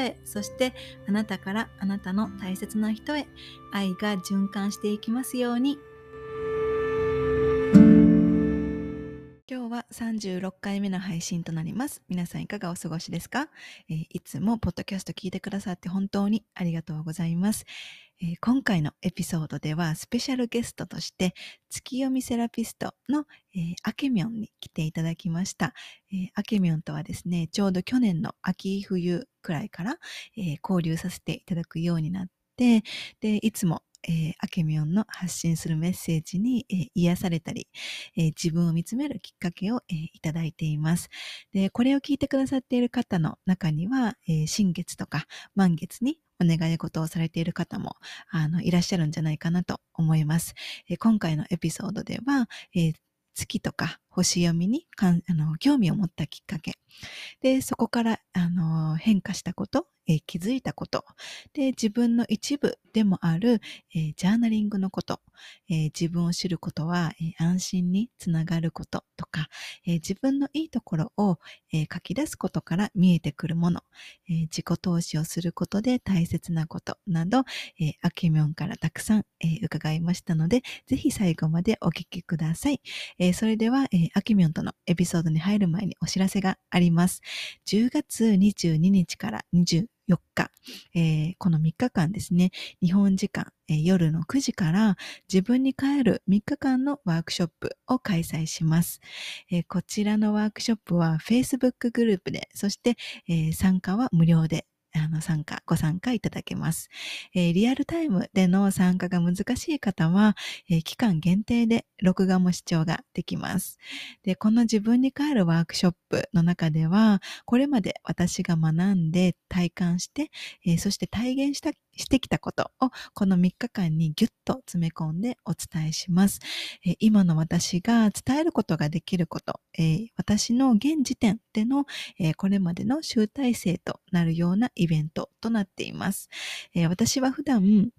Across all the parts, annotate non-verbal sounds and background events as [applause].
へそしてあなたからあなたの大切な人へ愛が循環していきますように。今日は36回目の配信となります。皆さんいかがお過ごしですか、えー、いつもポッドキャスト聞いてくださって本当にありがとうございます、え、今回のエピソードではスペシャルゲストとして月読みセラピストの、えー、アケミョンに来ていただきました、えー、アケミョンとはですね、ちょうど去年の秋冬くらいから、え交流させていただくようになって、で、いつもえー、アケミョンの発信するメッセージに、えー、癒されたり、えー、自分を見つめるきっかけを、えー、いただいています。で、これを聞いてくださっている方の中には、えー、新月とか満月にお願い事をされている方もあのいらっしゃるんじゃないかなと思います。えー、今回のエピソードでは、えー、月とか星読みにかんあの興味を持ったきっかけ。で、そこからあの変化したこと、え、気づいたこと。で、自分の一部でもある、えー、ジャーナリングのこと。えー、自分を知ることは、え安心につながることとか、え自分のいいところを、え書き出すことから見えてくるもの。え自己投資をすることで大切なことなど、えアケミョンからたくさん、え伺いましたので、ぜひ最後までお聞きください。えそれでは、えー、アキミョンとのエピソードに入る前にお知らせがあります。10月22日から24日、えー、この3日間ですね、日本時間、えー、夜の9時から自分に帰る3日間のワークショップを開催します。えー、こちらのワークショップは Facebook グループで、そして、え参加は無料であの参加、ご参加いただけます。えー、リアルタイムでの参加が難しい方は、えー、期間限定で録画も視聴ができます。で、この自分に帰るワークショップの中では、これまで私が学んで体感して、えー、そして体現したしてきたことをこの3日間にギュッと詰め込んでお伝えします。え、今の私が伝えることができること、え、私の現時点での、え、これまでの集大成となるようなイベントとなっています。え私は普段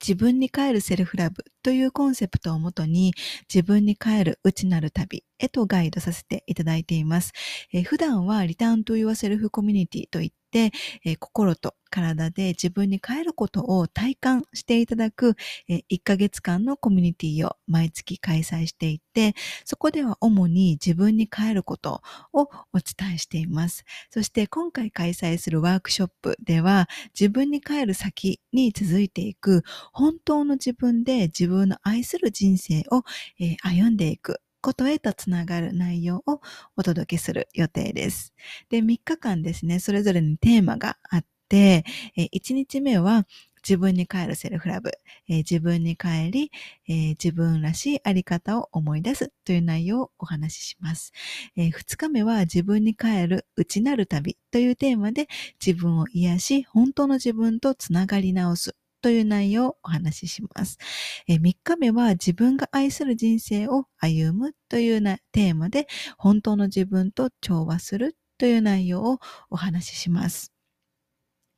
自分に帰るセルフラブというコンセプトをもとに自分に帰る内なる旅へとガイドさせていただいています。え、普段はリターンと your self community といっ、えー、心と体で自分に帰ることを体感していただく、えー、1ヶ月間のコミュニティを毎月開催していて、そこでは主に自分に帰ることをお伝えしています。そして今回開催するワークショップでは自分に帰る先に続いていく本当の自分で自分の愛する人生を、えー、歩んでいくことへとつながる内容をお届けする予定です。で、3日間ですね、それぞれにテーマがあって、1日目は自分に帰るセルフラブ、自分に帰り、自分らしいあり方を思い出すという内容をお話しします。2日目は自分に帰る内なる旅というテーマで自分を癒し、本当の自分とつながり直すという内容をお話しします。え3日目は自分が愛する人生を歩むというなテーマで本当の自分と調和するという内容をお話しします。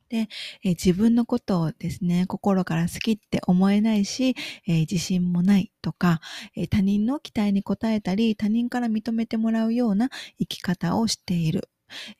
で、え自分のことをですね、心から好きって思えないし、え自信もないとか、え他人の期待に応えたり、他人から認めてもらうような生き方をしている。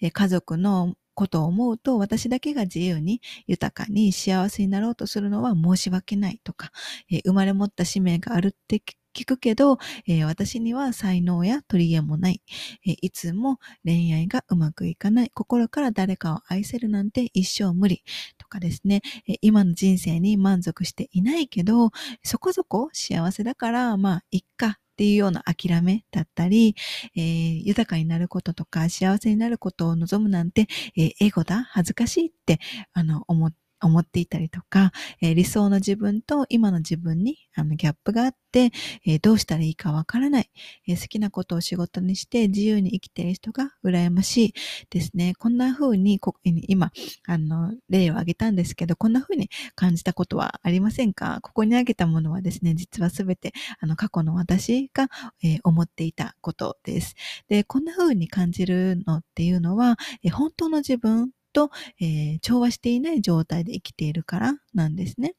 え家族のことを思うと、私だけが自由に豊かに幸せになろうとするのは申し訳ないとか、えー、生まれ持った使命があるって聞くけど、えー、私には才能や取り柄もない、えー、いつも恋愛がうまくいかない、心から誰かを愛せるなんて一生無理。とかですね、えー、今の人生に満足していないけど、そこそこ幸せだから、まあ、いっか。っていうような諦めだったり、えー、豊かになることとか幸せになることを望むなんて、えー、エゴだ恥ずかしいってあの思って思っていたりとか、えー、理想の自分と今の自分にあのギャップがあって、えー、どうしたらいいかわからない、えー、好きなことを仕事にして自由に生きている人が羨ましいですね。こんな風にこ今、あの、例を挙げたんですけど、こんな風に感じたことはありませんか？ここに挙げたものはですね、実はすべてあの過去の私が、え思っていたことです。で、こんな風に感じるのっていうのは、え本当の自分と、えー、調和していない状態で生きているからなんですね。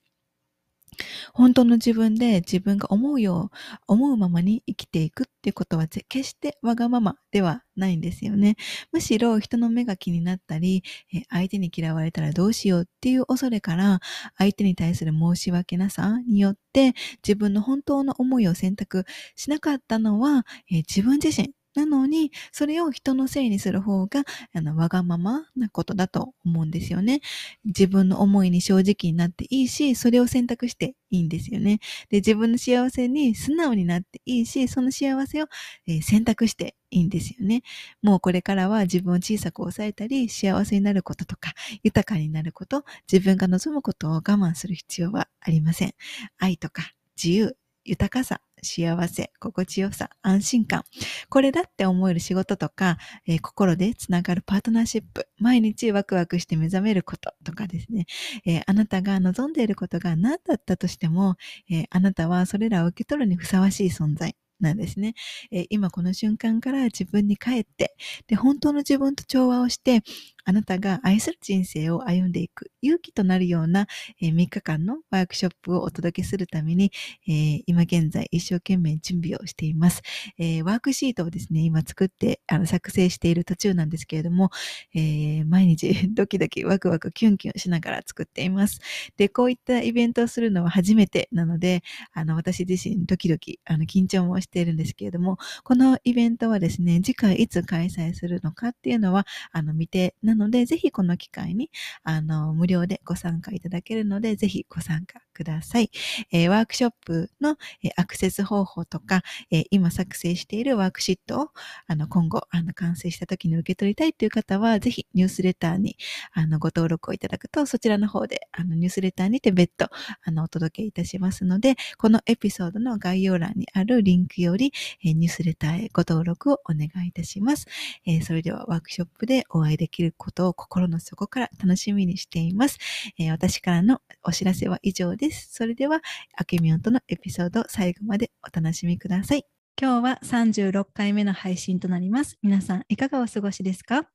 本当の自分で自分が思うよう、思うままに生きていくっていうことは決してわがままではないんですよね。むしろ人の目が気になったり、相手に嫌われたらどうしようっていう恐れから、相手に対する申し訳なさによって自分の本当の思いを選択しなかったのは、自分自身なのに、それを人のせいにする方が、あの、わがままなことだと思うんですよね。自分の思いに正直になっていいし、それを選択していいんですよね。で、自分の幸せに素直になっていいし、その幸せを、えー、選択していいんですよね。もうこれからは自分を小さく抑えたり、幸せになることとか、豊かになること、自分が望むことを我慢する必要はありません。愛とか自由、豊かさ、幸せ、心地よさ、安心感。これだって思える仕事とか、えー、心でつながるパートナーシップ、毎日ワクワクして目覚めることとかですね、えー、あなたが望んでいることが何だったとしても、えー、あなたはそれらを受け取るにふさわしい存在。なんですね、え、今この瞬間から自分に帰って、で、本当の自分と調和をして、あなたが愛する人生を歩んでいく勇気となるような、え、3日間のワークショップをお届けするために、え、今現在一生懸命準備をしています。え、ワークシートをですね、今作ってあの作成している途中なんですけれども、え毎日 [laughs] ドキドキワクワクキュンキュンしながら作っています。で、こういったイベントをするのは初めてなので、あの私自身ドキドキあの緊張もしているんですけれども、このイベントはですね、次回いつ開催するのかっていうのは、あの未定ななので、ぜひこの機会に、あの、無料でご参加いただけるので、ぜひご参加ください。えー、ワークショップの、えー、アクセス方法とか、えー、今作成しているワークシートを、あの、今後、あの、完成した時に受け取りたいという方は、ぜひニュースレターに、あの、ご登録をいただくと、そちらの方で、あの、ニュースレターにて別途、あの、お届けいたしますので、このエピソードの概要欄にあるリンクより、えニュースレターへご登録をお願いいたします。えそれではワークショップでお会いできることを心の底から楽しみにしています。えー、私からのお知らせは以上です。それでは、あけみょんとのエピソード最後までお楽しみください。今日は36回目の配信となります。皆さん、いかがお過ごしですか、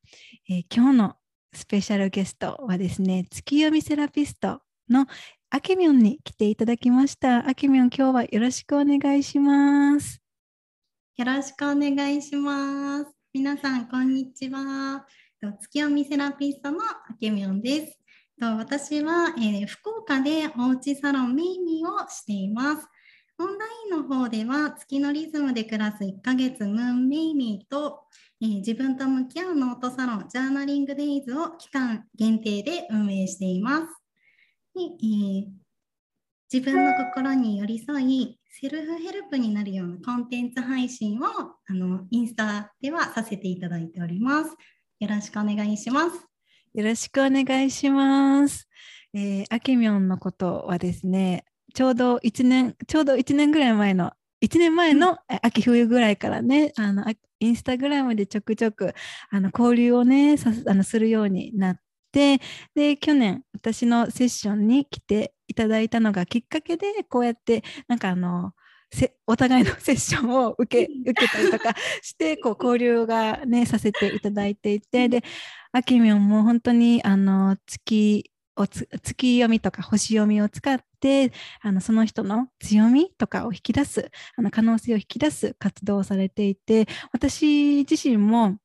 えー、今日のスペシャルゲストはですね、月読みセラピストのあけみょんに来ていただきました。あけみょん、今日はよろしくお願いします。よろしくお願いします。皆さん、こんにちは。月読みセラピストのあけみょんです。私は、えー、福岡でおうちサロンメイミーをしています。オンラインの方では月のリズムで暮らす1ヶ月ムーンメイミーと、えー、自分と向き合うノートサロンジャーナリングデイズを期間限定で運営しています。でえー、自分の心に寄り添いセルフヘルプになるようなコンテンツ配信をあのインスタではさせていただいております。よろしくお願いします。よろしくお願いします。えー、あけみょんのことはですね、ちょうど1年、ちょうど1年ぐらい前の、1年前の秋冬ぐらいからね、あのインスタグラムでちょくちょくあの交流をねさあのするようになって、で、去年私のセッションに来ていただいたのがきっかけで、こうやってなんかあの、お互いのセッションを受け受けたりとかして [laughs] こう交流がねさせていただいていてであきみょんも本当にあの月を月読みとか星読みを使ってあのその人の強みとかを引き出すあの可能性を引き出す活動をされていて私自身も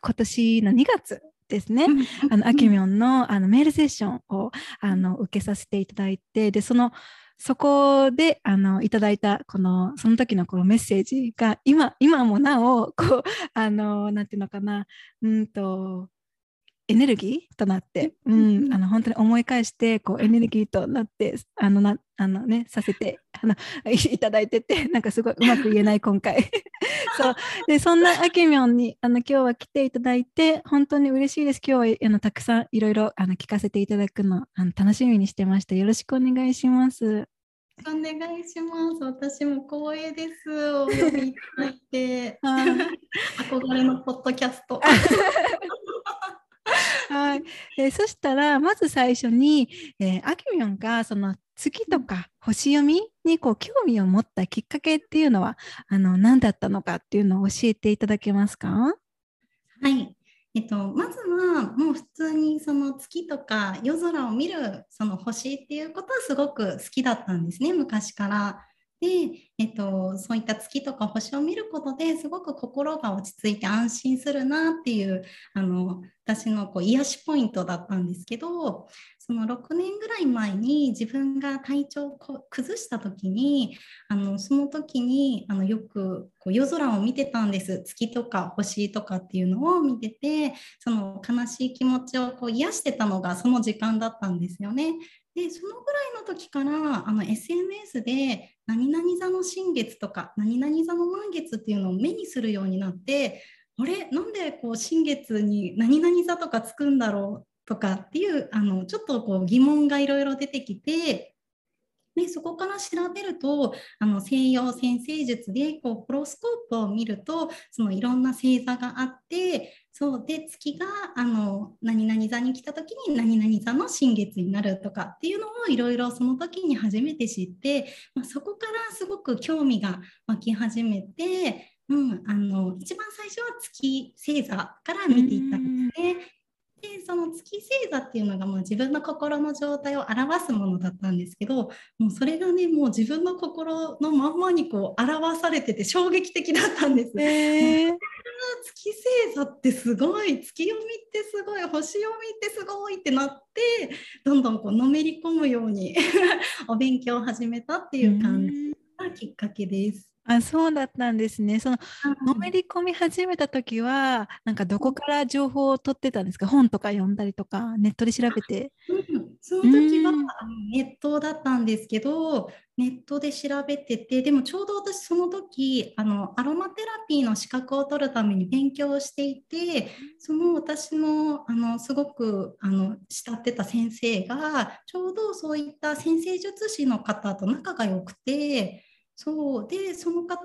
今年の2月ですね、あのあきみょんのあのメールセッションをあの受けさせていただいてでそのそこであのいただいたこのその時のこのメッセージが今今もなおこうあのなんていうのかな。うんとエネルギーとなって、ううんん、あの本当に思い返してこうエネルギーとなってあのなあのねさせてあのい [laughs] いただいててなんかすごいうまく言えない今回 [laughs] そうでそんなあきみょんにあの今日は来ていただいて本当に嬉しいです今日はあのたくさんいろいろあの聞かせていただくのあの楽しみにしてましたよろしくお願いしますお願いします。私も光栄です。お呼びいただいて。[laughs] はい憧れのポッドキャスト。はい、えーそしたらまず最初に、えー、あきみょんがその月とか星読みにこう興味を持ったきっかけっていうのはあの何だったのかっていうのを教えていただけますか？はい。えっと、まずはもう普通にその月とか夜空を見るその星っていうことはすごく好きだったんですね昔から。で、えっと、そういった月とか星を見ることですごく心が落ち着いて安心するなっていうあの私のこう癒しポイントだったんですけどその6年ぐらい前に自分が体調を崩した時にあのその時にあのよくこう夜空を見てたんです月とか星とかっていうのを見ててその悲しい気持ちをこう癒してたのがその時間だったんですよね。でそのぐらいの時からあの SNS で何々座の新月とか何々座の満月っていうのを目にするようになってあれ？なんでこう新月に何々座とかつくんだろうとかっていうあのちょっとこう疑問がいろいろ出てきてでそこから調べるとあの西洋占星術でこうホロスコープを見るとそのいろんな星座があってそうで月があの何々座に来た時に何々座の新月になるとかっていうのをいろいろその時に初めて知って、まあ、そこからすごく興味が湧き始めて、うん、あの一番最初は月星座から見ていったんですね。でその月星座っていうのがまあ自分の心の状態を表すものだったんですけどもうそれがねもう自分の心のまんまにこう表されてて衝撃的だったんです。えー、月星座ってすごい月読みってすごい星読みってすごいってなってどんどんこうのめり込むように [laughs] お勉強を始めたっていう感じがきっかけです。あそうだったんですね。そののめはいり込み始めた時はなんかどこから情報を取ってたんですか？本とか読んだりとかネットで調べて。うん。その時はネットだったんですけどネットで調べててでもちょうど私その時あのアロマテラピーの資格を取るために勉強をしていてその私のあのすごくあの慕ってた先生がちょうどそういった先生術師の方と仲が良くてそうでその方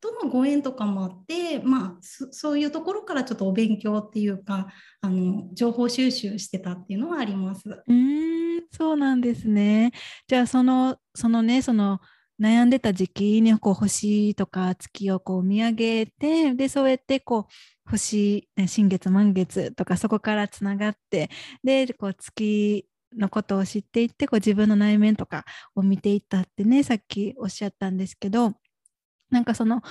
とのご縁とかもあって、まあ、そういうところからちょっとお勉強っていうかあの情報収集してたっていうのはあります。うんそうなんですね。じゃあそのそのねその悩んでた時期にこう星とか月をこう見上げてでそうやってこう星新月満月とかそこからつながってでこう月のことを知っていってこう自分の内面とかを見ていったってねさっきおっしゃったんですけどなんかその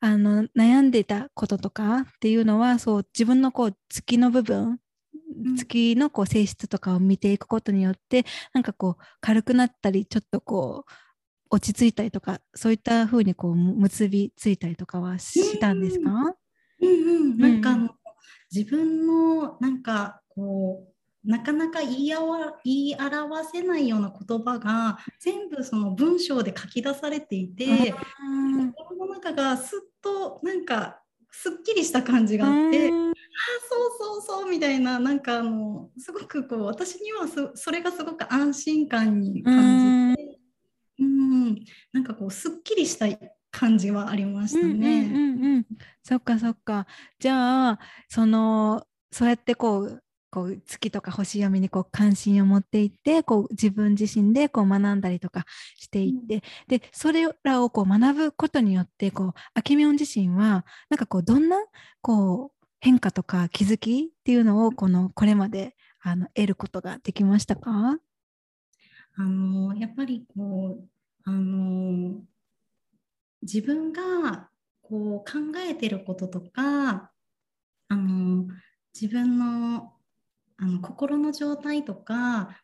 あの悩んでいたこととかっていうのはそう自分のこう月の部分うん。月のこう性質とかを見ていくことによってなんかこう軽くなったりちょっとこう落ち着いたりとかそういった風にこう結びついたりとかはしたんですか、うん。うん、なんかあうんの、自分のなんかこうなかなか言いあわ言い表せないような言葉が全部その文章で書き出されていて、うん心の中がすっとなんかすっきりした感じがあって、あうん。そうそうそうみたいななんかあのすごくこう私にはそそれがすごく安心感に感じて、うん、なんかこうすっきりした感じはありましたうんうんね。うんうん。そっかそっか。じゃあそのそうやってこうこう月とか星読みにこう関心を持っていってこう自分自身でこう学んだりとかしていって、でそれらをこう学ぶことによってこうあきみょん自身はなんかこうどんなこう変化とか気づきっていうのをこのこれまであの得ることができましたか？あのやっぱりこうあの自分がこう考えてることとかあの自分のあの心の状態とか、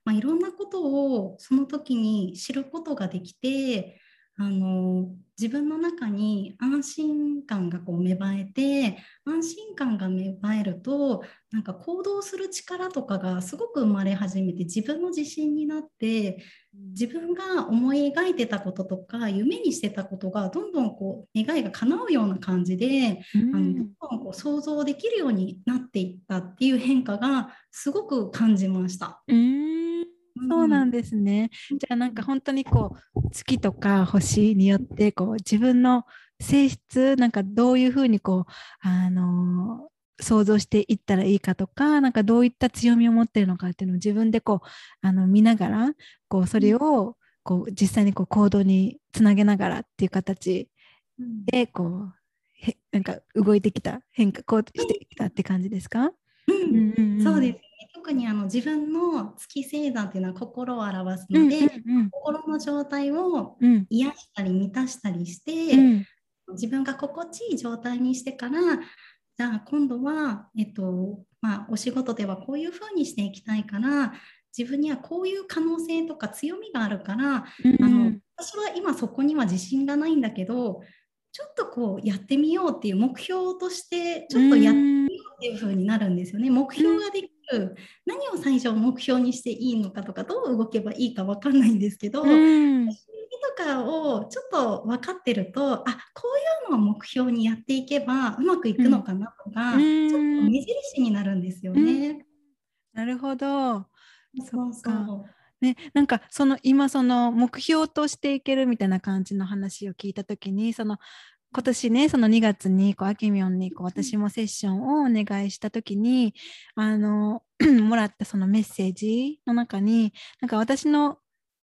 まあ、いろんなことをその時に知ることができてあの自分の中に安心感がこう芽生えて安心感が芽生えるとなんか行動する力とかがすごく生まれ始めて自分の自信になって自分が思い描いてたこととか夢にしてたことがどんどんこう願いが叶うような感じで、うん、あのどんどんこう想像できるようになっていったっていう変化がすごく感じました。うん。そうなんですね。じゃあなんか本当にこう月とか星によってこう自分の性質なんかどういうふうにこうあの想像していったらいいかとかなんかどういった強みを持っているのかっていうのを自分でこうあの見ながらこうそれをこう実際にこう行動につなげながらっていう形でこうへなんか動いてきた変化こうしてきたって感じですか、うん。うんうん、そうです特にあの自分の月星座っていうのは心を表すので、うんうんうん、心の状態を癒したり満たしたりして、うん、自分が心地いい状態にしてからじゃあ今度は、えっとまあ、お仕事ではこういうふうにしていきたいから自分にはこういう可能性とか強みがあるから、うん、あの私は今そこには自信がないんだけどちょっとこうやってみようっていう目標としてちょっとやってみようっていう風になるんですよね。目標ができる何を最初目標にしていいのかとかどう動けばいいか分かんないんですけど、かをちょっと分かってるとあこういうのを目標にやっていけばうまくいくのかなとか、うん、ちょっと目印になるんですよね。うん、なるほど。そうそう。ね、なんかその今その目標としていけるみたいな感じの話を聞いた時にその今年ねその2月にこうアキミョンにこう私もセッションをお願いした時にあの [clears throat] もらったそのメッセージの中になんか私の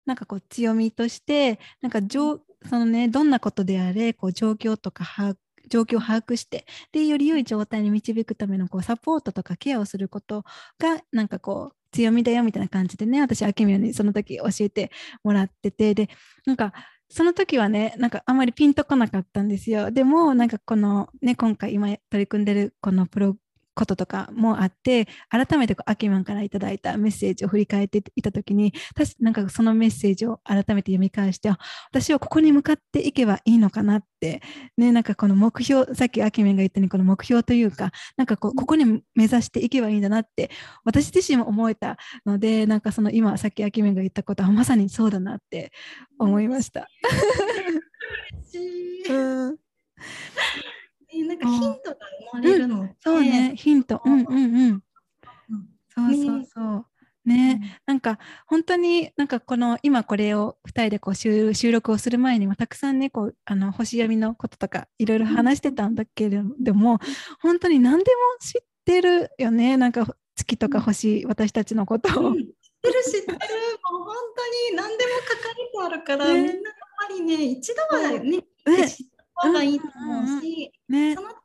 なんかこう強みとしてなんかそのねどんなことであれこう状況とか把握状況を把握してでより良い状態に導くためのこうサポートとかケアをすることがなんかこう強みだよみたいな感じでね私あきみょんにその時教えてもらっててでなんかその時はねなんかあまりピンとこなかったんですよ。でもなんかこのね今回今取り組んでるこのプロこととかもあって改めてこうアキマンからいただいたメッセージを振り返っていた時に確なんかそのメッセージを改めて読み返して私はここに向かっていけばいいのかなってねなんかこの目標さっきアキメンが言ったようにこの目標というかなんかこうここに目指していけばいいんだなって私自身も思えたのでなんかその今さっきアキメンが言ったことはまさにそうだなって思いました。うんね、なんかヒントが生まれるの、うん、そうね。ヒント。うんうんうん、そうそうそう、ね、うん、なんか本当になんかこの今これを2人でこう収録をする前にもたくさんねこうあの星読みのこととかいろいろ話してたんだけれども、うん、本当に何でも知ってるよねなんか月とか星、私たちのことを。知ってる知ってる。もう本当に何でも書かれてあるから、ね、みんなやっぱりね一度はね、ね、知っ方がいいと思うし、ね、その時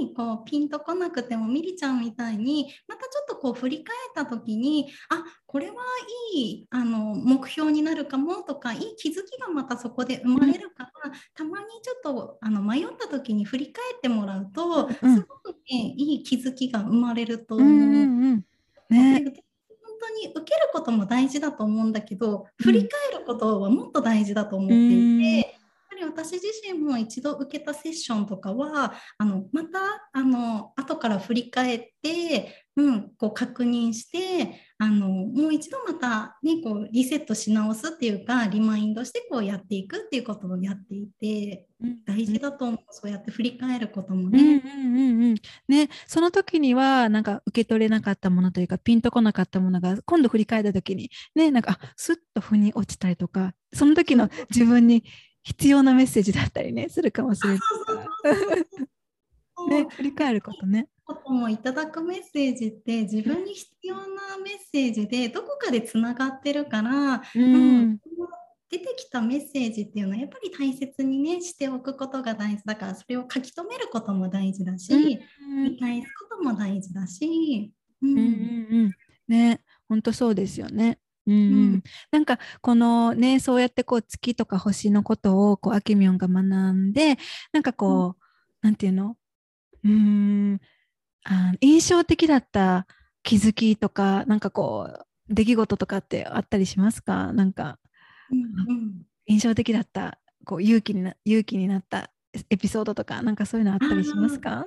にこうピンとこなくてもみりちゃんみたいにまたちょっとこう振り返った時にあこれはいいあの目標になるかもとかいい気づきがまたそこで生まれるから、うん、たまにちょっとあの迷った時に振り返ってもらうと、うん、すごくねいい気づきが生まれると思う。うんうんうん。ね、本当に受けることも大事だと思うんだけど、振り返ることはもっと大事だと思っていて、り私自身も一度受けたセッションとかはあのまたあの後から振り返って、うん、こう確認してあのもう一度また、ね、こうリセットし直すっていうかリマインドしてこうやっていくっていうことをやっていて、うん、大事だと思う。そうやって振り返ることもね。うんうんうんうん、ねその時にはなんか受け取れなかったものというかピンとこなかったものが今度振り返った時にねなんかあスッと腑に落ちたりとかその時の自分に必要なメッセージだったりねするかもしれない。[laughs] ね、振り返ることね。もいただくメッセージって自分に必要なメッセージでどこかでつながってるから、うん、うん、出てきたメッセージっていうのはやっぱり大切にねしておくことが大事だからそれを書き留めることも大事だし、うん、見返すことも大事だし。うん、うんうんうんね本当そうですよね。うん、うん、なんかこのねそうやってこう月とか星のことをこうアキミョンが学んでなんかこう、うん、なんていうの？うん。あ印象的だった気づきとかなんかこう出来事とかってあったりしますか？なんか、うんうん、印象的だったこう勇気にな勇気になったエピソードとかなんかそういうのあったりしますか？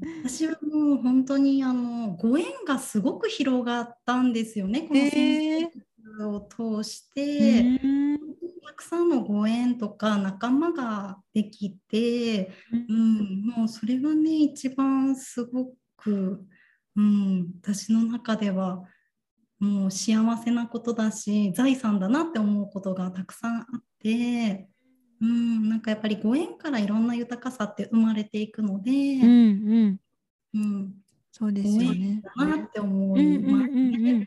私はもう本当にあのご縁がすごく広がったんですよね、この先生を通して、えー、たくさんのご縁とか仲間ができて、うん、もうそれがね一番すごく、うん、私の中ではもう幸せなことだし財産だなって思うことがたくさんあって。うん、なんかやっぱりご縁からいろんな豊かさって生まれていくので、うんうん。うん、そうですよね。だなって思ね。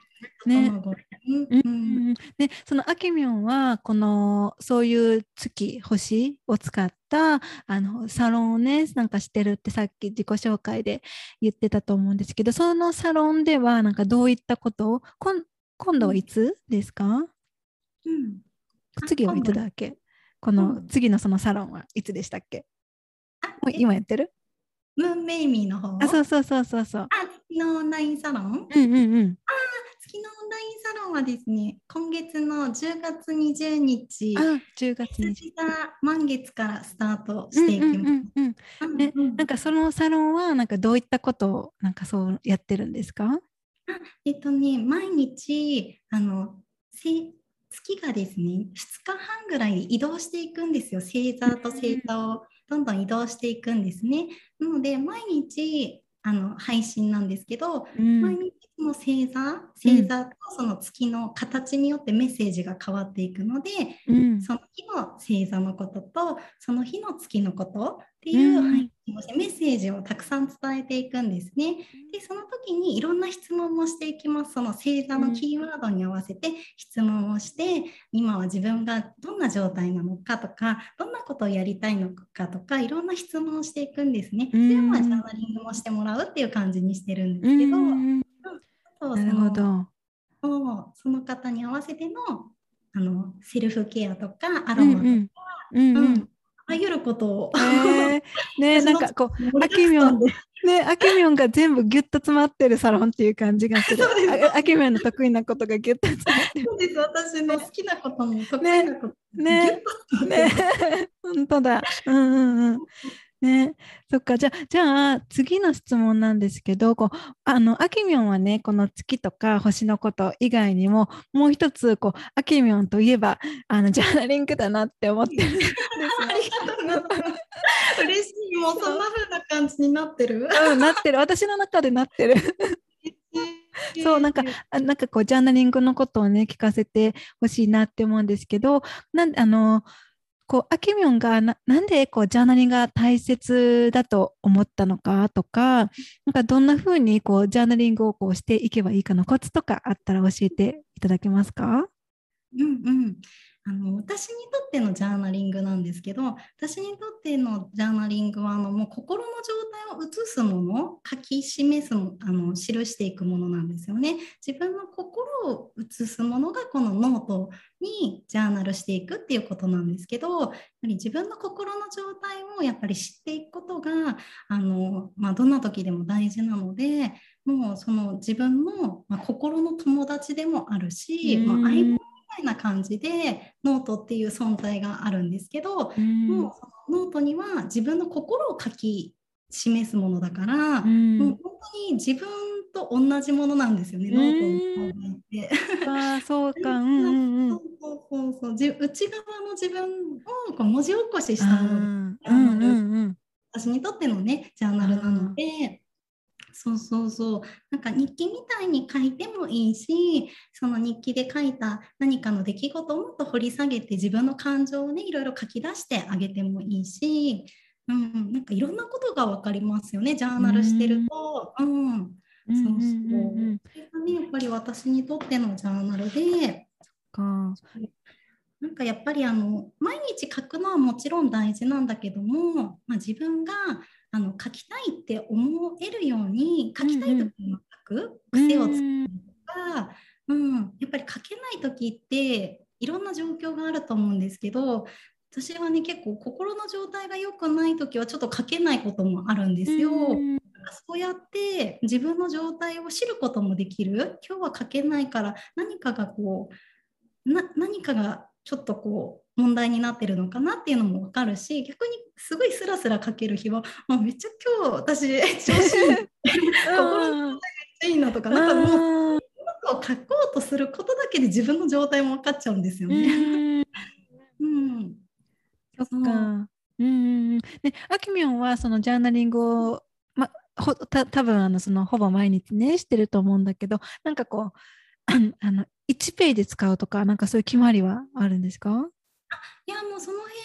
でそのあきみょんはこのそういう月星を使ったあのサロンをねなんかしてるってさっき自己紹介で言ってたと思うんですけどそのサロンではなんかどういったことを今度はいつですか、うん、次はいつだっけ？この次のそのサロンはいつでしたっけ、もう今やってる？ムーンベイミーの方？あ、そうそうそうそうそう。あ、月のオンラインサロン？うんうんうん。あ、月のオンラインサロンはですね、今月の10月20日、あ、10月20日。満月からスタートしていきます。ね、なんかそのサロンはなんかどういったことをなんかそうやってるんですか？あえっとね、毎日あの月がですね、2日半ぐらい移動していくんですよ。星座と星座をどんどん移動していくんですね。なので、毎日あの配信なんですけど、うん、毎日の星座星座とその月の形によってメッセージが変わっていくので、うん、その日の星座のこととその日の月のことっていう配信をして、メッセージをたくさん伝えていくんですね。でその時にいろんな質問もしていきます。その星座のキーワードに合わせて質問をして、今は自分がどんな状態なのかとかどんなことをやりたいのかとかいろんな質問をしていくんですね。それはジャーナリングもしてもらうっていう感じにしてるんですけど。なるほど。その方に合わせてのあのセルフケアとかアロマとか、うんうん。うんあらゆることを。えー、ねなんかこう、あきみょん、ね、あきみょんが全部ギュッと詰まってるサロンっていう感じがする。あきみょんの得意なことがギュッと詰まってる。そうです、私の好きなことも得意なこと。ね、ね、ね、本当だ。うんうんうん。ね、そっか、じゃじゃあ次の質問なんですけど、こうあのあきみょんはね、この月とか星のこと以外にも、もう一つこうあきみょんといえばあのジャーナリングだなって思ってるんですよ。[laughs] ありがとうございます。嬉しい、もうそんな風な感じになってる。うん、なってる。私の中でなってる。そうなんかなんかこうジャーナリングのことをね聞かせてほしいなって思うんですけどなんあのこうアキミョンがななんでこうジャーナリングが大切だと思ったのかとかなんかどんなふうにこうジャーナリングをこうしていけばいいかのコツとかあったら教えていただけますか？うんうん。あの私にとってのジャーナリングなんですけど私にとってのジャーナリングはあのもう心の状態を映すもの書き示すあの記していくものなんですよね。自分の心を映すものがこのノートにジャーナルしていくっていうことなんですけどやはり自分の心の状態をやっぱり知っていくことがあの、まあ、どんな時でも大事なのでもうその自分の、まあ、心の友達でもあるし、まあ、相棒みたいな感じでノートっていう存在があるんですけど、うん、もうそのノートには自分の心を書き示すものだから、うん、もう本当に自分と同じものなんですよね、ノートの存在って。あそうか、[laughs] うんうんうん、そうそうそう内側の自分をこう文字起こししたもの、うんうんうん、私にとってのねジャーナルなので。そうそうそうなんか日記みたいに書いてもいいしその日記で書いた何かの出来事をもっと掘り下げて自分の感情をねいろいろ書き出してあげてもいいし、うん、なんかいろんなことが分かりますよねジャーナルしてると。うん、うん、そうそう。それがねやっぱり私にとってのジャーナルで。かなんかやっぱりあの毎日書くのはもちろん大事なんだけども、まあ、自分があの書きたいって思えるように書きたい時に書く癖をつけるとか、うん、うん、やっぱり書けない時っていろんな状況があると思うんですけど私はね結構心の状態が良くない時はちょっと書けないこともあるんですよ。そうやって自分の状態を知ることもできる。今日は書けないから何かがこうな何かがちょっとこう問題になってるのかなっていうのも分かるし逆にすごいスラスラ書ける日はあめっちゃ今日私 [laughs] 調子いい心のいいなとかなんかもうを書こうとすることだけで自分の状態も分かっちゃうんですよね。うん、[laughs] そっか。うん。で、あきみょんはそのジャーナリングを、ま、ほた多分あのそのほぼ毎日ねしてると思うんだけど、なんかこうあの1ページ使うとかなんかそういう決まりはあるんですか？いやもうその辺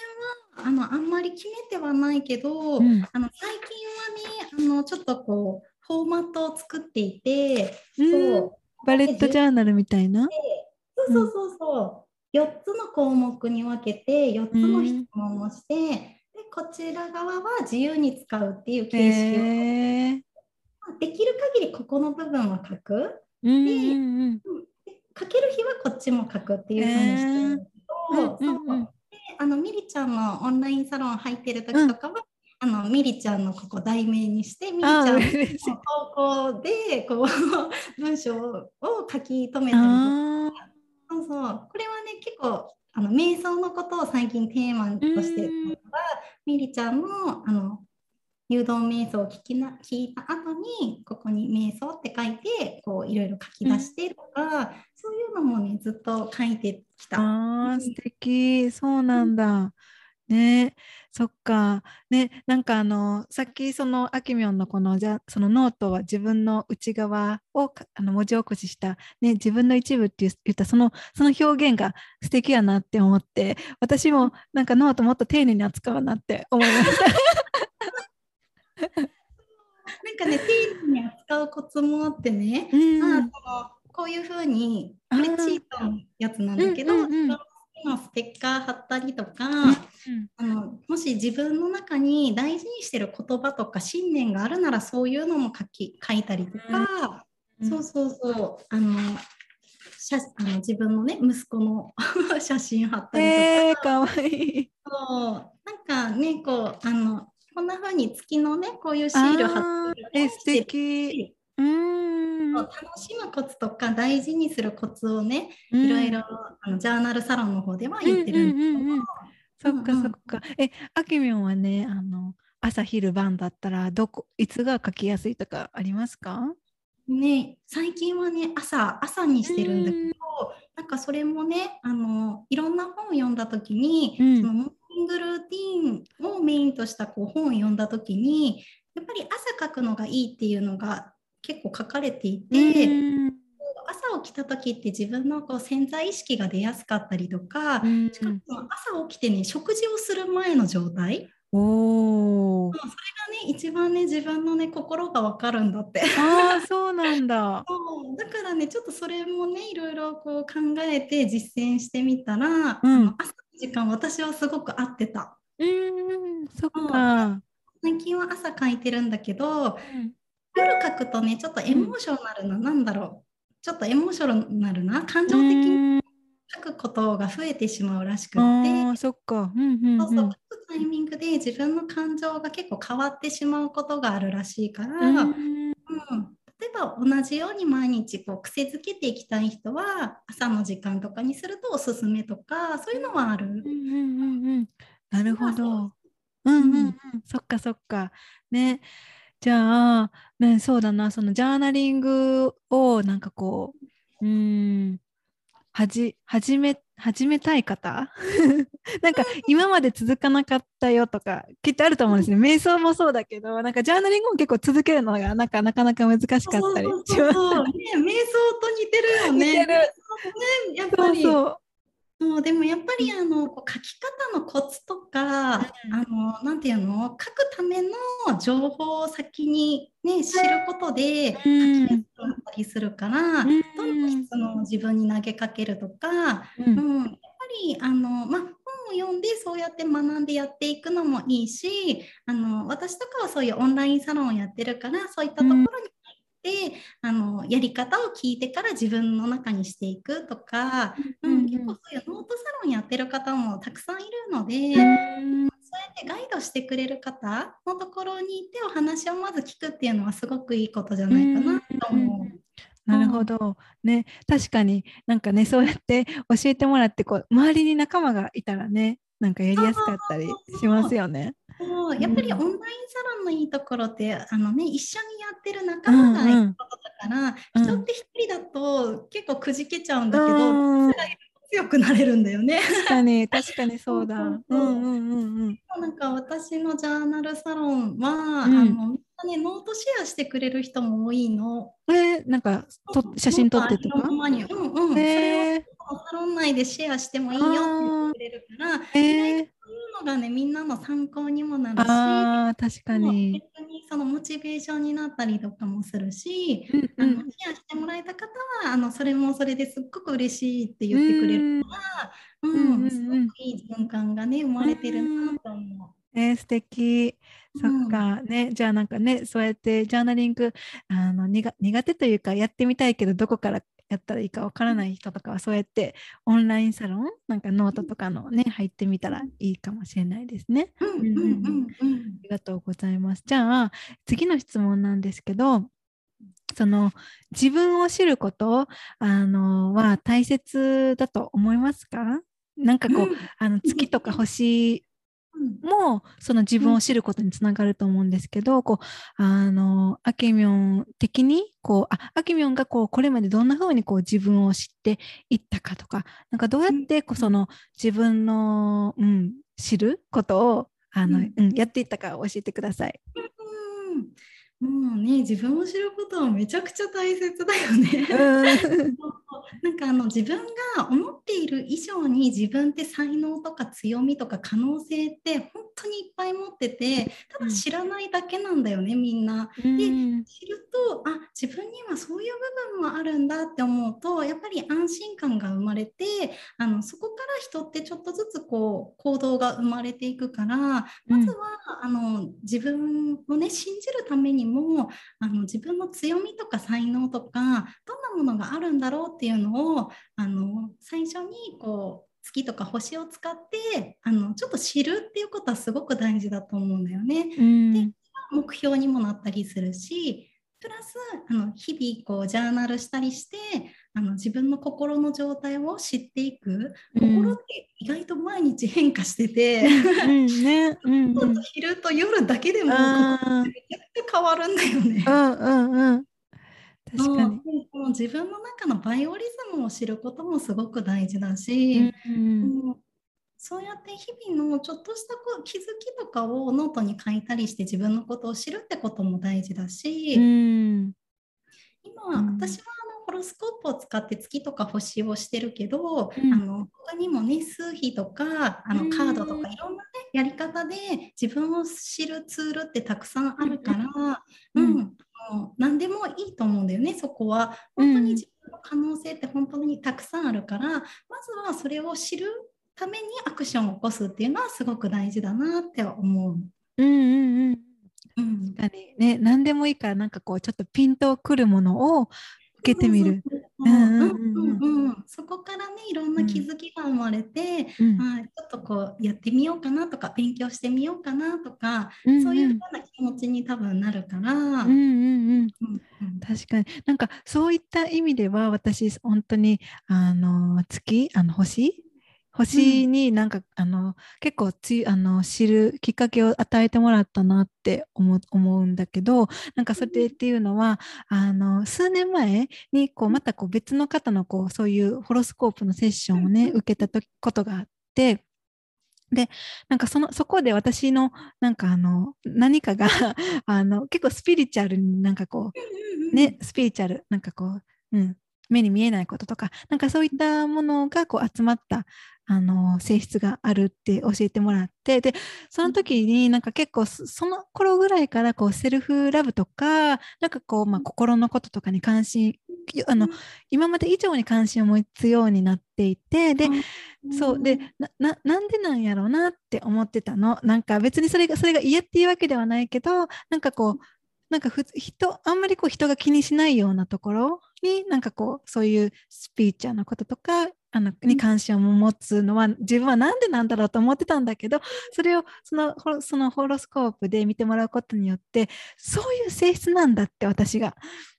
はあのあんまり決めてはないけど、うん、あの最近はねあのちょっとこうフォーマットを作っていて、うん、そう。バレットジャーナルみたいな？そうそうそうそう、4つの項目に分けて4つの質問をして、うん、でこちら側は自由に使うっていう形式を、えー、できる限りここの部分は書く、うんうんうん、で書ける日はこっちも書くっていうふうにしてるんですけど、えー、そうであのミリちゃんのオンラインサロン入ってる時とかは、あのミリちゃんのここ題名にしてミリちゃんの投稿でこう文章を書き留めたりとか。そうそう。これはね結構あの瞑想のことを最近テーマとしてミリちゃんもあの誘導瞑想を聞きな聞いた後にここに瞑想って書いてこういろいろ書き出してとか、うん、そういうのもねずっと書いてきた。あ素敵そうなんだ。うんねそっか。ね、なんかあの、さっきそのあきみょんのこの、じゃそのノートは自分の内側をあの文字起こしした、ね、自分の一部って言ったその、その表現が素敵やなって思って、私もなんかノートもっと丁寧に扱うなって思いました。なんかね、[laughs] 丁寧に扱うコツもあってね、うん、まあ、そのこういうふうに、これチートのやつなんだけど、うんうんうん。のステッカー貼ったりとか、うん、あのもし自分の中に大事にしてる言葉とか信念があるならそういうのも書き書いたりとか、うん、そうそうそう。あの写あの自分のね息子の [laughs] 写真貼ったりとか、えー、かわいい。そう。なんかねこうあのこんな風に月のねこういうシール貼ってえ素敵。うん。楽しむコツとか大事にするコツをね、いろいろあのジャーナルサロンの方では言ってるんですけど、そっかそっか。え、あきみょんはね、あの朝昼晩だったらどこいつが書きやすいとかありますか？ね、最近はね朝朝にしてるんだけど、ん。なんかそれもねあのいろんな本を読んだ時に、うん、そのングルーティンをメインとしたこう本を読んだ時にやっぱり朝書くのがいいっていうのが結構書かれていて、朝起きた時って自分のこう潜在意識が出やすかったりとか、しかも朝起きてね食事をする前の状態。おそれがね一番ね自分のね心が分かるんだって。ああそうなんだ。[laughs] そう。だからねちょっとそれもねいろいろこう考えて実践してみたら、うん、朝の時間私はすごく合ってた。うんそっか。最近は朝書いてるんだけど、うん、夜書くとねちょっとエモーショナルな、うん、なんだろう。ちょっとエモーショナルな感情的に書くことが増えてしまうらしくて。そっか、うんうんうん、そうそう書くタイミングで自分の感情が結構変わってしまうことがあるらしいから、うん、うん、例えば同じように毎日こう癖づけていきたい人は朝の時間とかにするとおすすめとかそういうのはある？うんうんうんうん、なるほど。うんうんうん、そっかそっか。ね。じゃあ、ね、そうだな、そのジャーナリングをなんかこう、うん、はじ、始め、始めたい方？[laughs] なんか今まで続かなかったよとかきっとあると思うんですね。瞑想もそうだけど、なんかジャーナリングも結構続けるのがなんかなかなか難しかったりします。ね、瞑想と似てるよね。似てる。ね、やっぱり。そうそうでもやっぱりあの書き方のコツとか、うん、あのなんていうの？書くための情報を先にね知ることで書きやすくなったりするから、うん、どんどん質問を自分に投げかけるとか、うん、うん、やっぱりあのまあ本を読んでそうやって学んでやっていくのもいいしあの私とかはそういうオンラインサロンをやってるからそういったところにであのやり方を聞いてから自分の中にしていくとか、うん、うん、結構そういうノートサロンやってる方もたくさんいるので、うん、そうやってガイドしてくれる方のところに行ってお話をまず聞くっていうのはすごくいいことじゃないかなと思う。なるほど。ね、確かになんかね、そうやって教えてもらって、こう、周りに仲間がいたらね、なんかやりやすかったりしますよね。そうやっぱりオンラインサロンのいいところって、あのね、一緒にやってる仲間がいることだから、うんうん、人って一人だと結構くじけちゃうんだけど、うん、強くなれるんだよね。確かに、[laughs] 確かにそうだ。うんうんうんうん。なんか私のジャーナルサロンは、うん、あのみんなねノートシェアしてくれる人も多いの。えー、なんかと写真撮ってとか？うんうん。えー、それをサロン内でシェアしてもいいよって言ってくれるから、えー、のがねみんなの参考にもなるしあ確かに。逆にそのモチベーションになったりとかもするし、うんうん、あのシェアしてもらえた方はあのそれもそれですっごく嬉しいって言ってくれるから、うん、うん、すごくいい循環がね生まれてるなと思う。えー、素敵。そっか、うん、ねじゃあなんかねそうやってジャーナリングあの苦手というかやってみたいけどどこからやったらいいかわからない人とかはそうやってオンラインサロンなんかノートとかのね入ってみたらいいかもしれないですね。ありがとうございます。じゃあ次の質問なんですけどその自分を知ることあのは大切だと思いますか？なんかこう、あの月とか星もその自分を知ることにつながると思うんですけど、こうあのアケミョン的にこうあアケミョンがこうこれまでどんな風にこう自分を知っていったかとかなんかどうやってこうその自分の、うん、知ることをあの、うん、やっていったか教えてください。うんもうね自分を知ることはめちゃくちゃ大切だよね。[laughs] なんかあの自分が思っている以上に自分って才能とか強みとか可能性って本当にいっぱい持っててただ知らないだけなんだよねみんな。で知るとあ自分にはそういう部分もあるんだって思うとやっぱり安心感が生まれてあのそこから人ってちょっとずつこう行動が生まれていくからまずは、あの自分をね信じるためにもあの自分の強みとか才能とかどんなものがあるんだろうっていうのをあの最初にこう月とか星を使ってあのちょっと知るっていうことはすごく大事だと思うんだよね。うん、で目標にもなったりするしプラスあの日々こうジャーナルしたりしてあの自分の心の状態を知っていく、心って意外と毎日変化してて、うんね。うん、昼と夜だけでもめちゃくちゃ変わるんだよね。うんうんうん。確かに。自分の中のバイオリズムを知ることもすごく大事だし、うん、そうやって日々のちょっとしたこう気づきとかをノートに書いたりして自分のことを知るってことも大事だし、うん、今、私はあのホロスコープを使って月とか星をしてるけど、うん、あの他にもね数秘とかあのカードとかいろんな、ね、やり方で自分を知るツールってたくさんあるから、うん。何でもいいと思うんだよねそこは。本当に自分の可能性って本当にたくさんあるから、まずはそれを知るためにアクションを起こすっていうのはすごく大事だなって思う。うんうんうん。うん、確かにね何でもいいからなんかこうちょっとピンとくるものを受けてみる。そこからねいろんな気づきが生まれて、うん、ちょっとこうやってみようかなとか勉強してみようかなとか、うんうん、そういうような気持ちに多分なるから。うん。うんうん。確かに。なんかそういった意味では私本当にあの月あの星星になんか、うん、あの結構つあの知るきっかけを与えてもらったなって思思うんだけどなんかそれっていうのはあの数年前にこうまたこう別の方のこうそういうホロスコープのセッションをね受けたことがあって。でなんかそのそこで私のなんかあの何かが [laughs] あの結構スピリチュアルになんかこうねスピリチュアルなんかこう、うん、目に見えないこととかなんかそういったものがこう集まったあの性質があるって教えてもらってでその時になんか結構その頃ぐらいからこうセルフラブとかなんかこう、まあ、心のこととかに関心あの今まで以上に関心を持つようになっていてでそうでななんでなんやろうなって思ってたの？なんか別にそれがそれが嫌っていうわけではないけどなんかこうなんかふ人あんまりこう人が気にしないようなところになんかこうそういうスピーチャーのこととかあのに関心を持つのは自分は何でなんだろうと思ってたんだけどそれをそのそのホロスコープで見てもらうことによってそういう性質なんだって私が。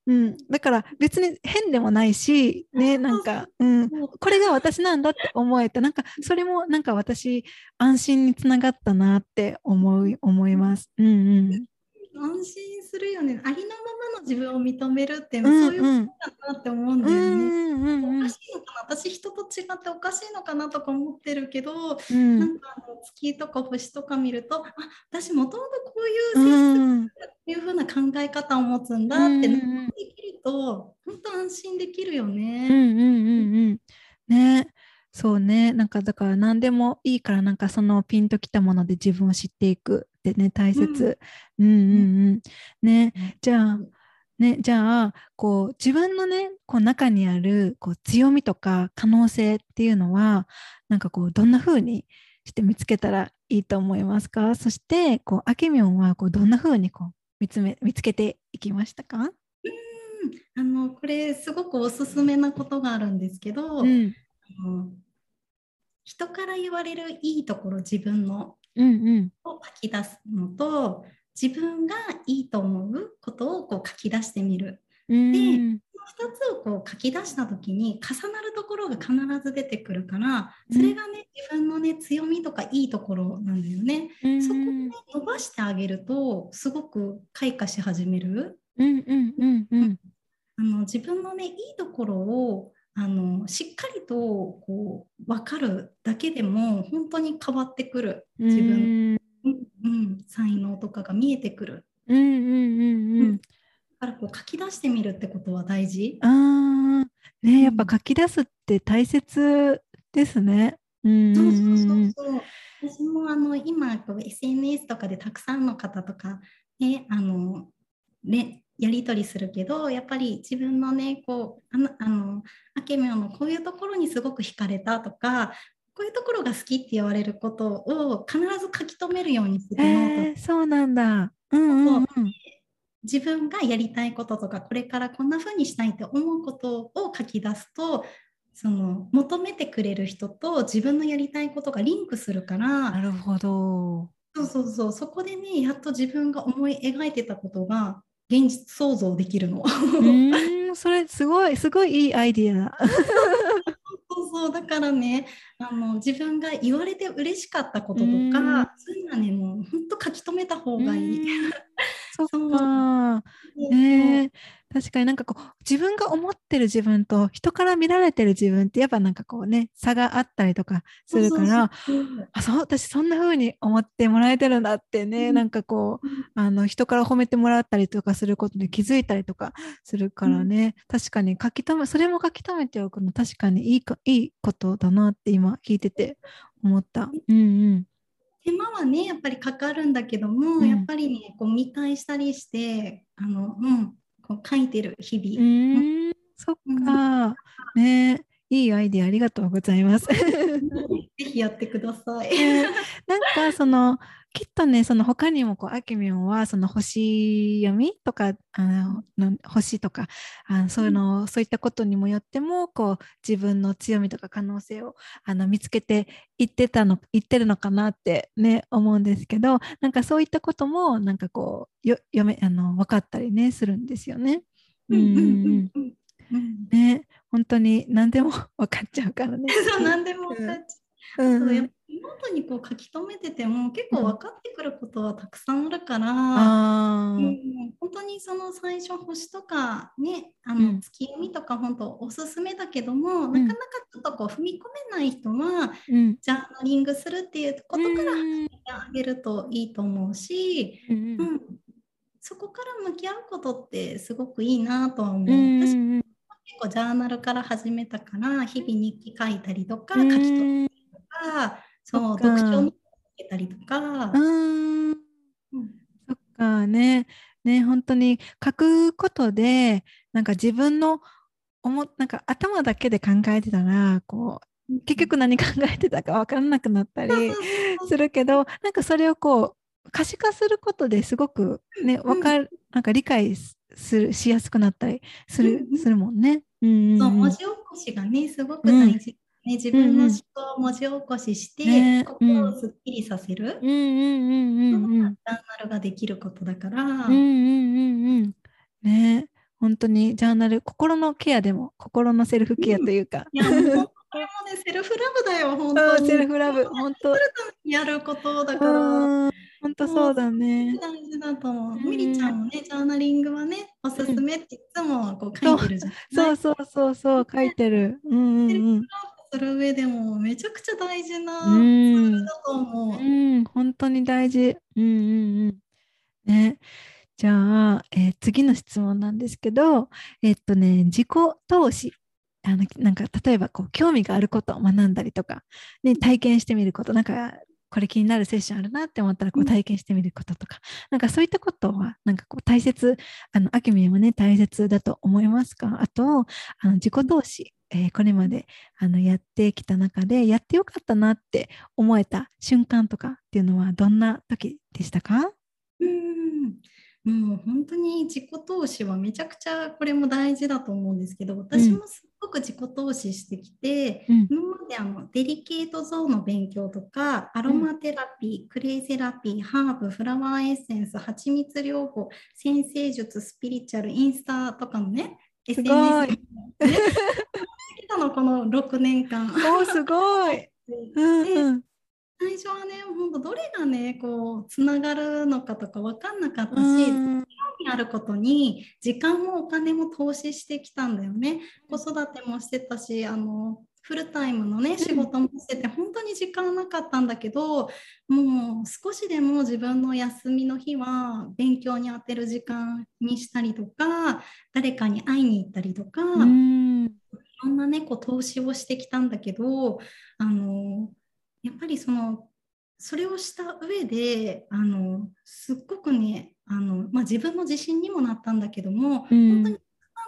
うん、だから別に変でもないし、ね、なんか、うん、これが私なんだって思えた。なんかそれもなんか私安心につながったなって思い思います。うんうん安心するよね。ありのままの自分を認めるっていうそういうことだなって思うんだよね。うんうんうん、おかしいのかな？私人と違っておかしいのかなとか思ってるけど、うん、なんかあの月とか星とか見るとあ私もともとこういう性質っていうふうな考え方を持つんだって、うん、できると本当安心できるよね。うんうんうんうん、ね。そうね。なんかだから何でもいいからなんかそのピンときたもので自分を知っていくってね大切。うん、うん、うんうん。ねじゃあね、じゃあこう自分のねこう中にあるこう強みとか可能性っていうのはなんかこうどんな風にして見つけたらいいと思いますか？そしてこうあきみょんはこうどんな風にこう見つめ見つけていきましたか？うん。あのこれすごくおすすめなことがあるんですけど、うん、人から言われるいいところ自分のうんうん、を書き出すのと自分がいいと思うことをこう書き出してみる。で、その2つをこう書き出した時に重なるところが必ず出てくるからそれがね自分のね強みとかいいところなんだよね。そこをね伸ばしてあげるとすごく開花し始める。あの自分のねいいところをあのしっかりとこう分かるだけでも本当に変わってくる。自分、うん、うん、才能とかが見えてくる。うんうんうんうん、だからこう書き出してみるってことは大事。あねやっぱ書き出すって大切ですね。うん、そうそうそうそう。私もあの今こう SNS とかでたくさんの方とかねあのねやり取りするけどやっぱり自分のねこうあのあのアケミョのこういうところにすごく惹かれたとかこういうところが好きって言われることを必ず書き留めるようにするのと、そうなんだ、うんうんうん、自分がやりたいこととかこれからこんな風にしたいって思うことを書き出すとその求めてくれる人と自分のやりたいことがリンクするからなるほど。そうそうそう。そこでねやっと自分が思い描いてたことが現実想像できるの。うんそれすごいすごいいいアイディア。そうそうだからねあの自分が言われて嬉しかったこととかそういうのはねもう本当書き留めた方がいい。そっか。ね確かになんかこう自分が思ってる自分と人から見られてる自分ってやっぱなんかこうね差があったりとかするからあそう私そんな風に思ってもらえてるんだってね、うん、なんかこうあの人から褒めてもらったりとかすることで気づいたりとかするからね、うん、確かに書き留めそれも書き留めておくの確かにいいかいいことだなって今聞いてて思った。うんうん手間はねやっぱりかかるんだけども、うん、やっぱりねこう見返したりしてあの、うん、こう書いてる日々。うんそっか、うん、ねいいアイディアありがとうございます。[laughs] ぜひやってください。なんかそのきっとねその他にもこうあきみょんはその星読みとかあの星とかあそういうの、うん、そういったことにもよってもこう自分の強みとか可能性をあの見つけていってたの言ってるのかなってね思うんですけどなんかそういったこともなんかこうよ読めあの分かったりねするんですよね。うんうんうんね。本当に何でも [laughs] 分かっちゃうからね。[laughs] そう何でも分かっちゃう。うん、そうノートにこう書き留めてても結構分かってくることはたくさんあるから、うん、本当にその最初星とかねあの月読みとか本当おすすめだけども、うん、なかなかちょっとこう踏み込めない人は、うん、ジャーナリングするっていうことから始めてあげるといいと思うし、うんそこから向き合うことってすごくいいなとは思う。私結構ジャーナルから始めたから日々日記書いたりとか書き留めたりとか。そう読書をけたりとか。うん、そっかね。ね本当に書くことでなんか自分の思なんか頭だけで考えてたらこう結局何考えてたか分からなくなったりするけどなんかそれをこう可視化することですごくね分かる、なんか理解するしやすくなったりする,、するもんね。うん、そう文字起こしがねすごく大事。ね、自分の思考を文字起こしして、ね。心をすっきりさせる、うん。うんうんうんうん。ジャーナルができることだから、うんうんうんうん。ね。本当にジャーナル、心のケアでも、心のセルフケアというか、いや、これもね、セルフラブだよ、本当。セルフラブ、本当、やることだから。うん、本当そうだね。大事だと思う。うんみりちゃんもね、ジャーナリングはね、おすすめっていつもこう書いてるじゃん。そうそうそうそう、書いてる。うんうんする上でもめちゃくちゃ大事なツうん。ールだと思う。うん、本当に大事。うんうんうん。ね。じゃあ、えー次の質問なんですけど、えっとね、自己投資。あのなんか例えばこう興味があることを学んだりとか、ね、体験してみることなんかこれ気になるセッションあるなって思ったらこううん。体験してみることとか、なんかそういったことはなんかこう大切あのあきみんはね大切だと思いますか？あとあの自己投資、えーこれまであのやってきた中でやってよかったなって思えた瞬間とかっていうのはどんな時でしたか？うん。もう本当に自己投資はめちゃくちゃこれも大事だと思うんですけど私もすごく自己投資してきて、うん。今まであのデリケートゾーンの勉強とかアロマテラピー、クレイセラピーハーブフラワーエッセンス蜂蜜療法占星術スピリチュアルインスタとかのね SNS にね。[laughs] 来たのこの6年間。おーすごい、[laughs] うんうん最初はね本当どれがねこうつながるのかとか分かんなかったし、うん。興味あることに時間もお金も投資してきたんだよね。子育てもしてたしあのフルタイムのね仕事もしてて本当に時間なかったんだけどもう少しでも自分の休みの日は勉強に充てる時間にしたりとか誰かに会いに行ったりとか、うん。いろんなねこう投資をしてきたんだけどあのやっぱりそのそれをした上であのすっごくねあの、まあ、自分の自信にもなったんだけども、うん。本当にたく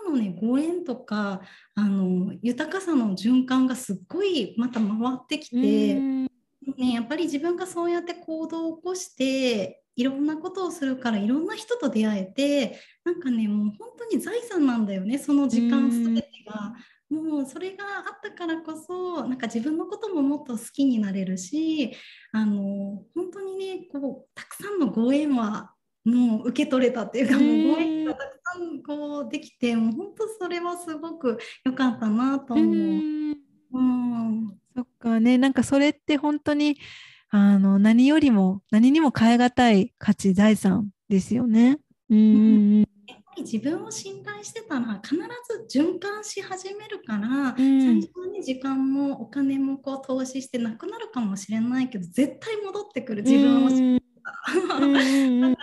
さんのねご縁とかあの豊かさの循環がすっごいまた回ってきて、うん。ね、やっぱり自分がそうやって行動を起こしていろんなことをするからいろんな人と出会えてなんかねもう本当に財産なんだよねその時間すべてが。もうそれがあったからこそなんか自分のことももっと好きになれるしあの本当にねこうたくさんのご縁はもう受け取れたっていうか、うんもうご縁がたくさんこうできてもう本当それはすごく良かったなとう思う。んうんそっかねなんかそれって本当にあの何よりも何にも代え難い価値財産ですよね。うんり自分を信頼してたら必ず循環し始めるから、うん最初はね時間もお金もこう投資してなくなるかもしれないけど絶対戻ってくる自分を [laughs] だから全然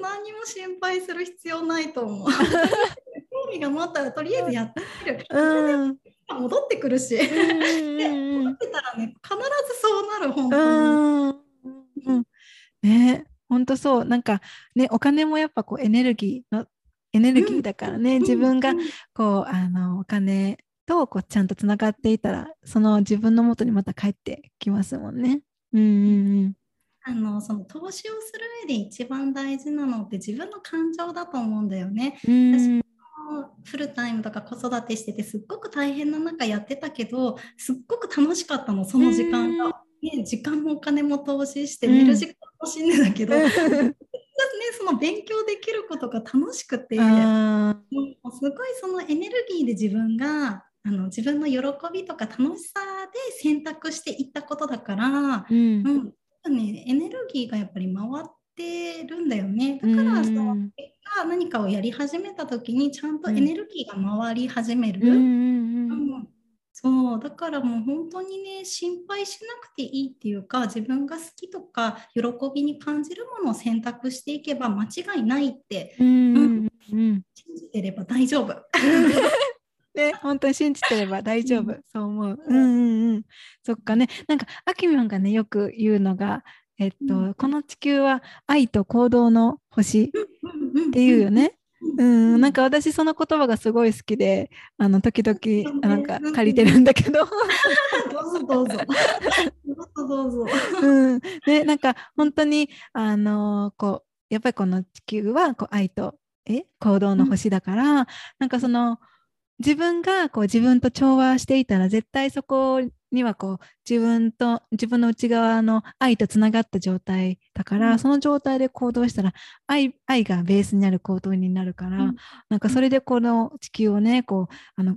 何も心配する必要ないと思う。[laughs] 興味が持ったらとりあえずやってみる。うん戻ってくるし。でうん [laughs] 戻ってたらね必ずそうなる本う当に。んうんね本当そう。なんかねお金もやっぱこうエネルギーのエネルギーだからね、自分がうん。こうあのお金とこうちゃんとつながっていたらその自分の元にまた帰ってきますもんね。うんうんあのその投資をする上で一番大事なのって自分の感情だと思うんだよね。うん。うんフルタイムとか子育てしててすっごく大変な中やってたけどすっごく楽しかったのその時間が。ね、時間もお金も投資してうん。寝る時間楽しんでたけど、ね、うん。その勉強できることが楽しくてもあうすごいそのエネルギーで自分があの自分の喜びとか楽しさで選択していったことだから、ーうん。うん。ね、エネルギーがやっぱり回ってるんだよね。だから、うんその結果何かをやり始めた時にちゃんとエネルギーが回り始める。うん。うんそうだからもう本当にね心配しなくていいっていうか自分が好きとか喜びに感じるものを選択していけば間違いないってうんうんうん信じてれば大丈夫。[laughs] ね、本当に信じてれば大丈夫、そう思う。うんうんうん。そっかね、なんか、あきみょんがね、よく言うのが、えっと、うんこの地球は愛と行動の星っっていうよ。ね。うん、うん。なんか私その言葉がすごい好きで、あの時々なんかうん。借りてるんだけど、どうぞどうぞ。どうぞ [laughs] どうぞ。うん、ね、なんか本当にあのこうやっぱりこの地球はこう愛とえ行動の星だから、なんかその自分がこう自分と調和していたら絶対そこにはこう自分と自分の内側の愛とつながった状態だから、うん、その状態で行動したら愛愛がベースになる行動になるから、うん、なんかそれでこの地球をねこうあの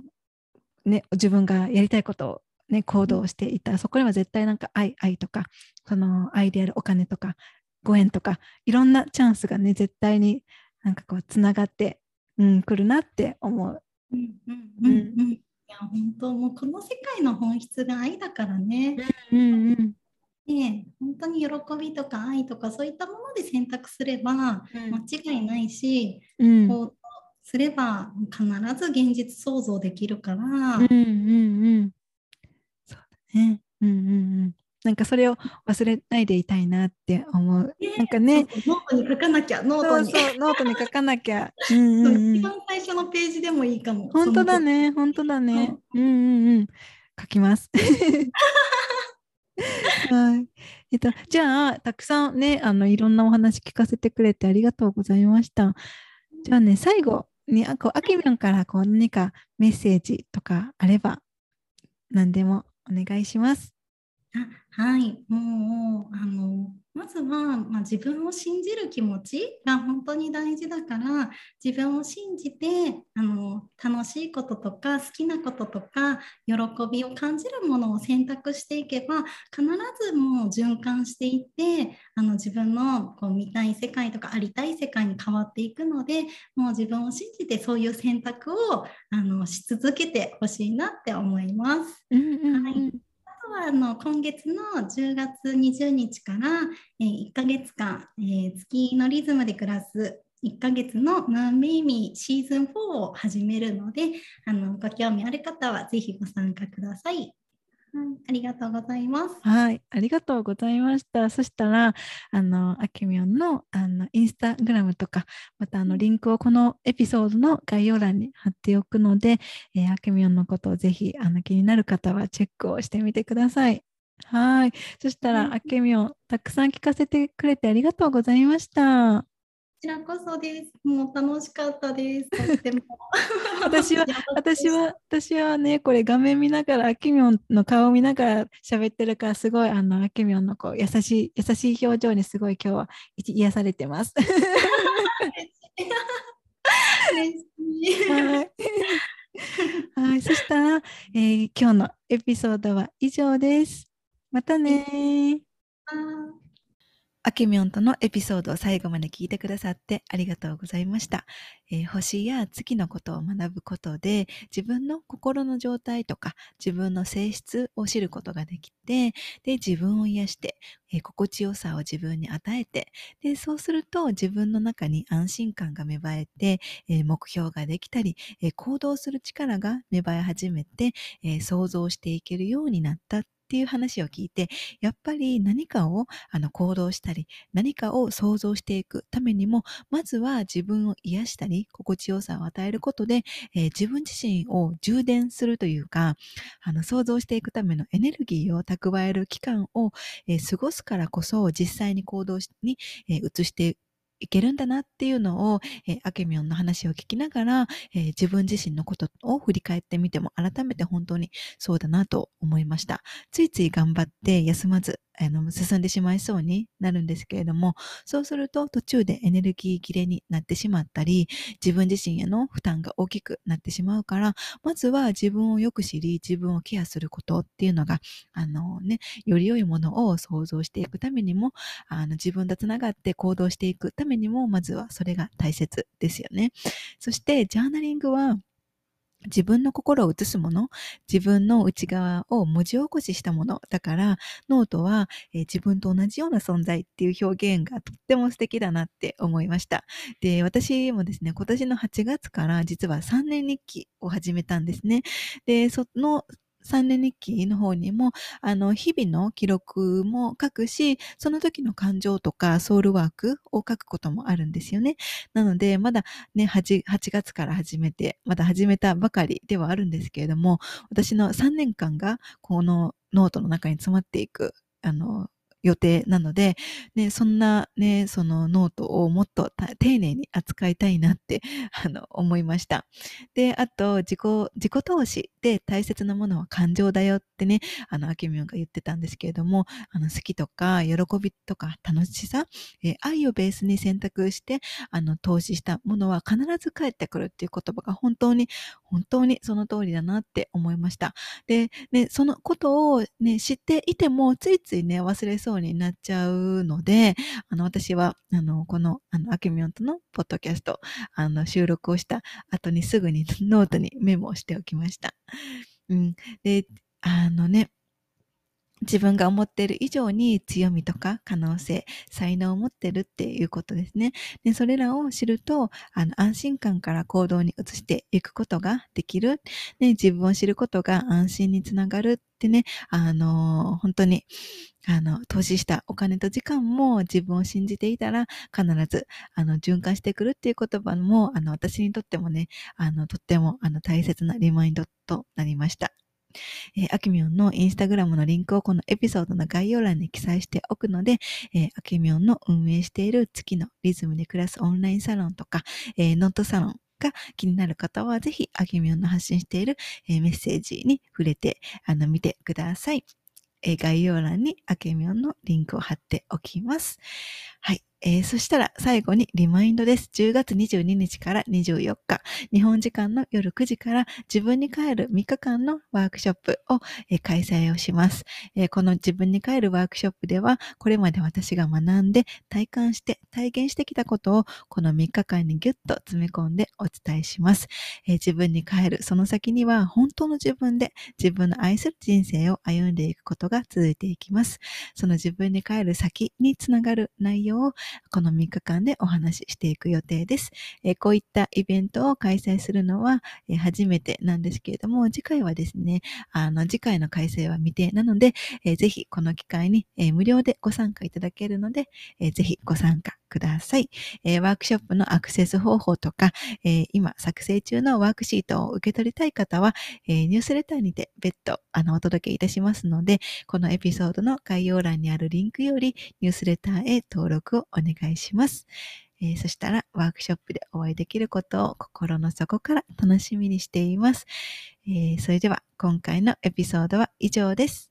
ね自分がやりたいことをね、行動していたら、そこには絶対なんか愛、愛とか、その愛であるお金とか、ご縁とか、いろんなチャンスがね、絶対になんかこう、つながって、うん、来るなって思う。うんうんうんうん。いや、本当もうこの世界の本質が愛だからね。うんうん、ね本当に喜びとか愛とかそういったもので選択すれば間違いないし、うん、こうすれば必ず現実創造できるから。うんうんうん。そうだね。うんうんうん。なんかそれを忘れないでいたいなって思う。えー、なんかねノートに書かなきゃ、ノートに。そうノートに書かなきゃ。[laughs] うんうんうん、一番最初のページでもいいかも。本当だね、本当だね。うん、うんうんうん。書きます。[laughs] はい。えっと、じゃあ、たくさんね、あの、いろんなお話聞かせてくれてありがとうございました。じゃあね、最後に、あこう、あきみょんからこう何かメッセージとかあれば、何でもお願いします。はい、もうあのまずは、まあ、自分を信じる気持ち。が本当に大事だから自分を信じてあの楽しいこととか好きなこととか喜びを感じるものを選択していけば必ずもう循環していってあの自分のこう見たい世界とかありたい世界に変わっていくのでもう自分を信じてそういう選択をあのし続けてほしいなって思います。うんうんうん、はいはあの今月の10月20日から、えー、1ヶ月間、えー、月のリズムで暮らす1ヶ月のムーンベイビーシーズン4を始めるのであのご興味ある方はぜひご参加ください。はい、ありがとうございます。はい、ありがとうございました。そしたら、あの、あきみょんの、あの、インスタグラムとか、また、あの、リンクをこのエピソードの概要欄に貼っておくので、えー、あきみょんのことをぜひ、あの、気になる方はチェックをしてみてください。はい。そしたら、あきみょん、たくさん聞かせてくれてありがとうございました。ちらこそです。もう楽しかったです。とっても。私は、[laughs] 私は、私はね、これ画面見ながら、あきみょんの顔を見ながら喋ってるから、すごい、あの、あきみょんのこう優しい、優しい表情にすごい今日は癒されてます。はい。はい、そしたら、えー、今日のエピソードは以上です。またねあけみょんとのエピソードを最後まで聞いてくださってありがとうございました。えー、星や月のことを学ぶことで自分の心の状態とか自分の性質を知ることができて、で、自分を癒して、えー、心地よさを自分に与えて、で、そうすると自分の中に安心感が芽生えて、えー、目標ができたり、え行動する力が芽生え始めて、え想像していけるようになったっていう話を聞いて、やっぱり何かをあの行動したり、何かを想像していくためにも、まずは自分を癒したり、心地よさを与えることで、えー、自分自身を充電するというか、あの想像していくためのエネルギーを蓄える期間を、えー、過ごすからこそ実際に行動に、えー、移していけるんだなっていうのを、えー、アケミョンの話を聞きながら、えー、自分自身のことを振り返ってみても改めて本当にそうだなと思いました。ついつい頑張って休まず、あの、進んでしまいそうになるんですけれども、そうすると途中でエネルギー切れになってしまったり、自分自身への負担が大きくなってしまうから、まずは自分をよく知り、自分をケアすることっていうのが、あのね、より良いものを創造していくためにも、あの、自分とつながって行動していくためにも、まずはそれが大切ですよね。そして、ジャーナリングは、自分の心を映すもの、自分の内側を文字起こししたもの。だから、ノートは、えー、自分と同じような存在っていう表現がとっても素敵だなって思いました。で、私もですね、今年の8月から実は3年日記を始めたんですね。で、その3年日記の方にも、あの、日々の記録も書くし、その時の感情とかソウルワークを書くこともあるんですよね。なので、まだね、8, 8月から始めて、まだ始めたばかりではあるんですけれども、私の3年間がこのノートの中に詰まっていく、あの、予定なので、ね、そんなね、そのノートをもっと丁寧に扱いたいなって [laughs] あの思いました。で、あと、自己、自己投資で大切なものは感情だよってね、あの、あきみょんが言ってたんですけれども、あの、好きとか、喜びとか、楽しさ、えー、愛をベースに選択して、あの、投資したものは必ず返ってくるっていう言葉が本当に、本当にその通りだなって思いました。で、ね、そのことをね、知っていても、ついついね、忘れそうになっちゃうので、あの、私は、あの、この、あの、アキミョンとのポッドキャスト、あの、収録をした後にすぐにノートにメモをしておきました。うん。で、あのね、自分が思っている以上に強みとか可能性、才能を持ってるっていうことですね。でそれらを知ると、あの安心感から行動に移していくことができる。ね、自分を知ることが安心につながるってね、あの、本当に、あの、投資したお金と時間も自分を信じていたら必ず、あの、循環してくるっていう言葉も、あの、私にとってもね、あの、とっても、あの、大切なリマインドとなりました。えー、アキミョンのインスタグラムのリンクをこのエピソードの概要欄に記載しておくので、えー、アキミョンの運営している月のリズムで暮らすオンラインサロンとか、えー、ノートサロンが気になる方は、ぜひ、アキミョンの発信している、えー、メッセージに触れて、あの、見てください。えー、概要欄にアケミョンのリンクを貼っておきます。はい。えー、そしたら最後にリマインドです。10月22日から24日、日本時間の夜9時から自分に帰る3日間のワークショップを、えー、開催をします、えー、この自分に帰るワークショップでは、これまで私が学んで体感して体現してきたことをこの3日間にギュッと詰め込んでお伝えします。え自分に帰るその先には本当の自分で自分の愛する人生を歩んでいくことが続いていきます。その自分に帰る先につながる内容をこの3日間でお話ししていく予定です。えこういったイベントを開催するのは、え初めてなんですけれども、次回はですね、あの、次回の開催は未定なので、えぜひこの機会に、え無料でご参加いただけるので、えぜひご参加ください、えワークショップのアクセス方法とか、え今作成中のワークシートを受け取りたい方は、えニュースレターにて別途あのお届けいたしますので、このエピソードの概要欄にあるリンクよりニュースレターへ登録をお願いします。えー、そしたらワークショップでお会いできることを心の底から楽しみにしています。えー、それでは今回のエピソードは以上です。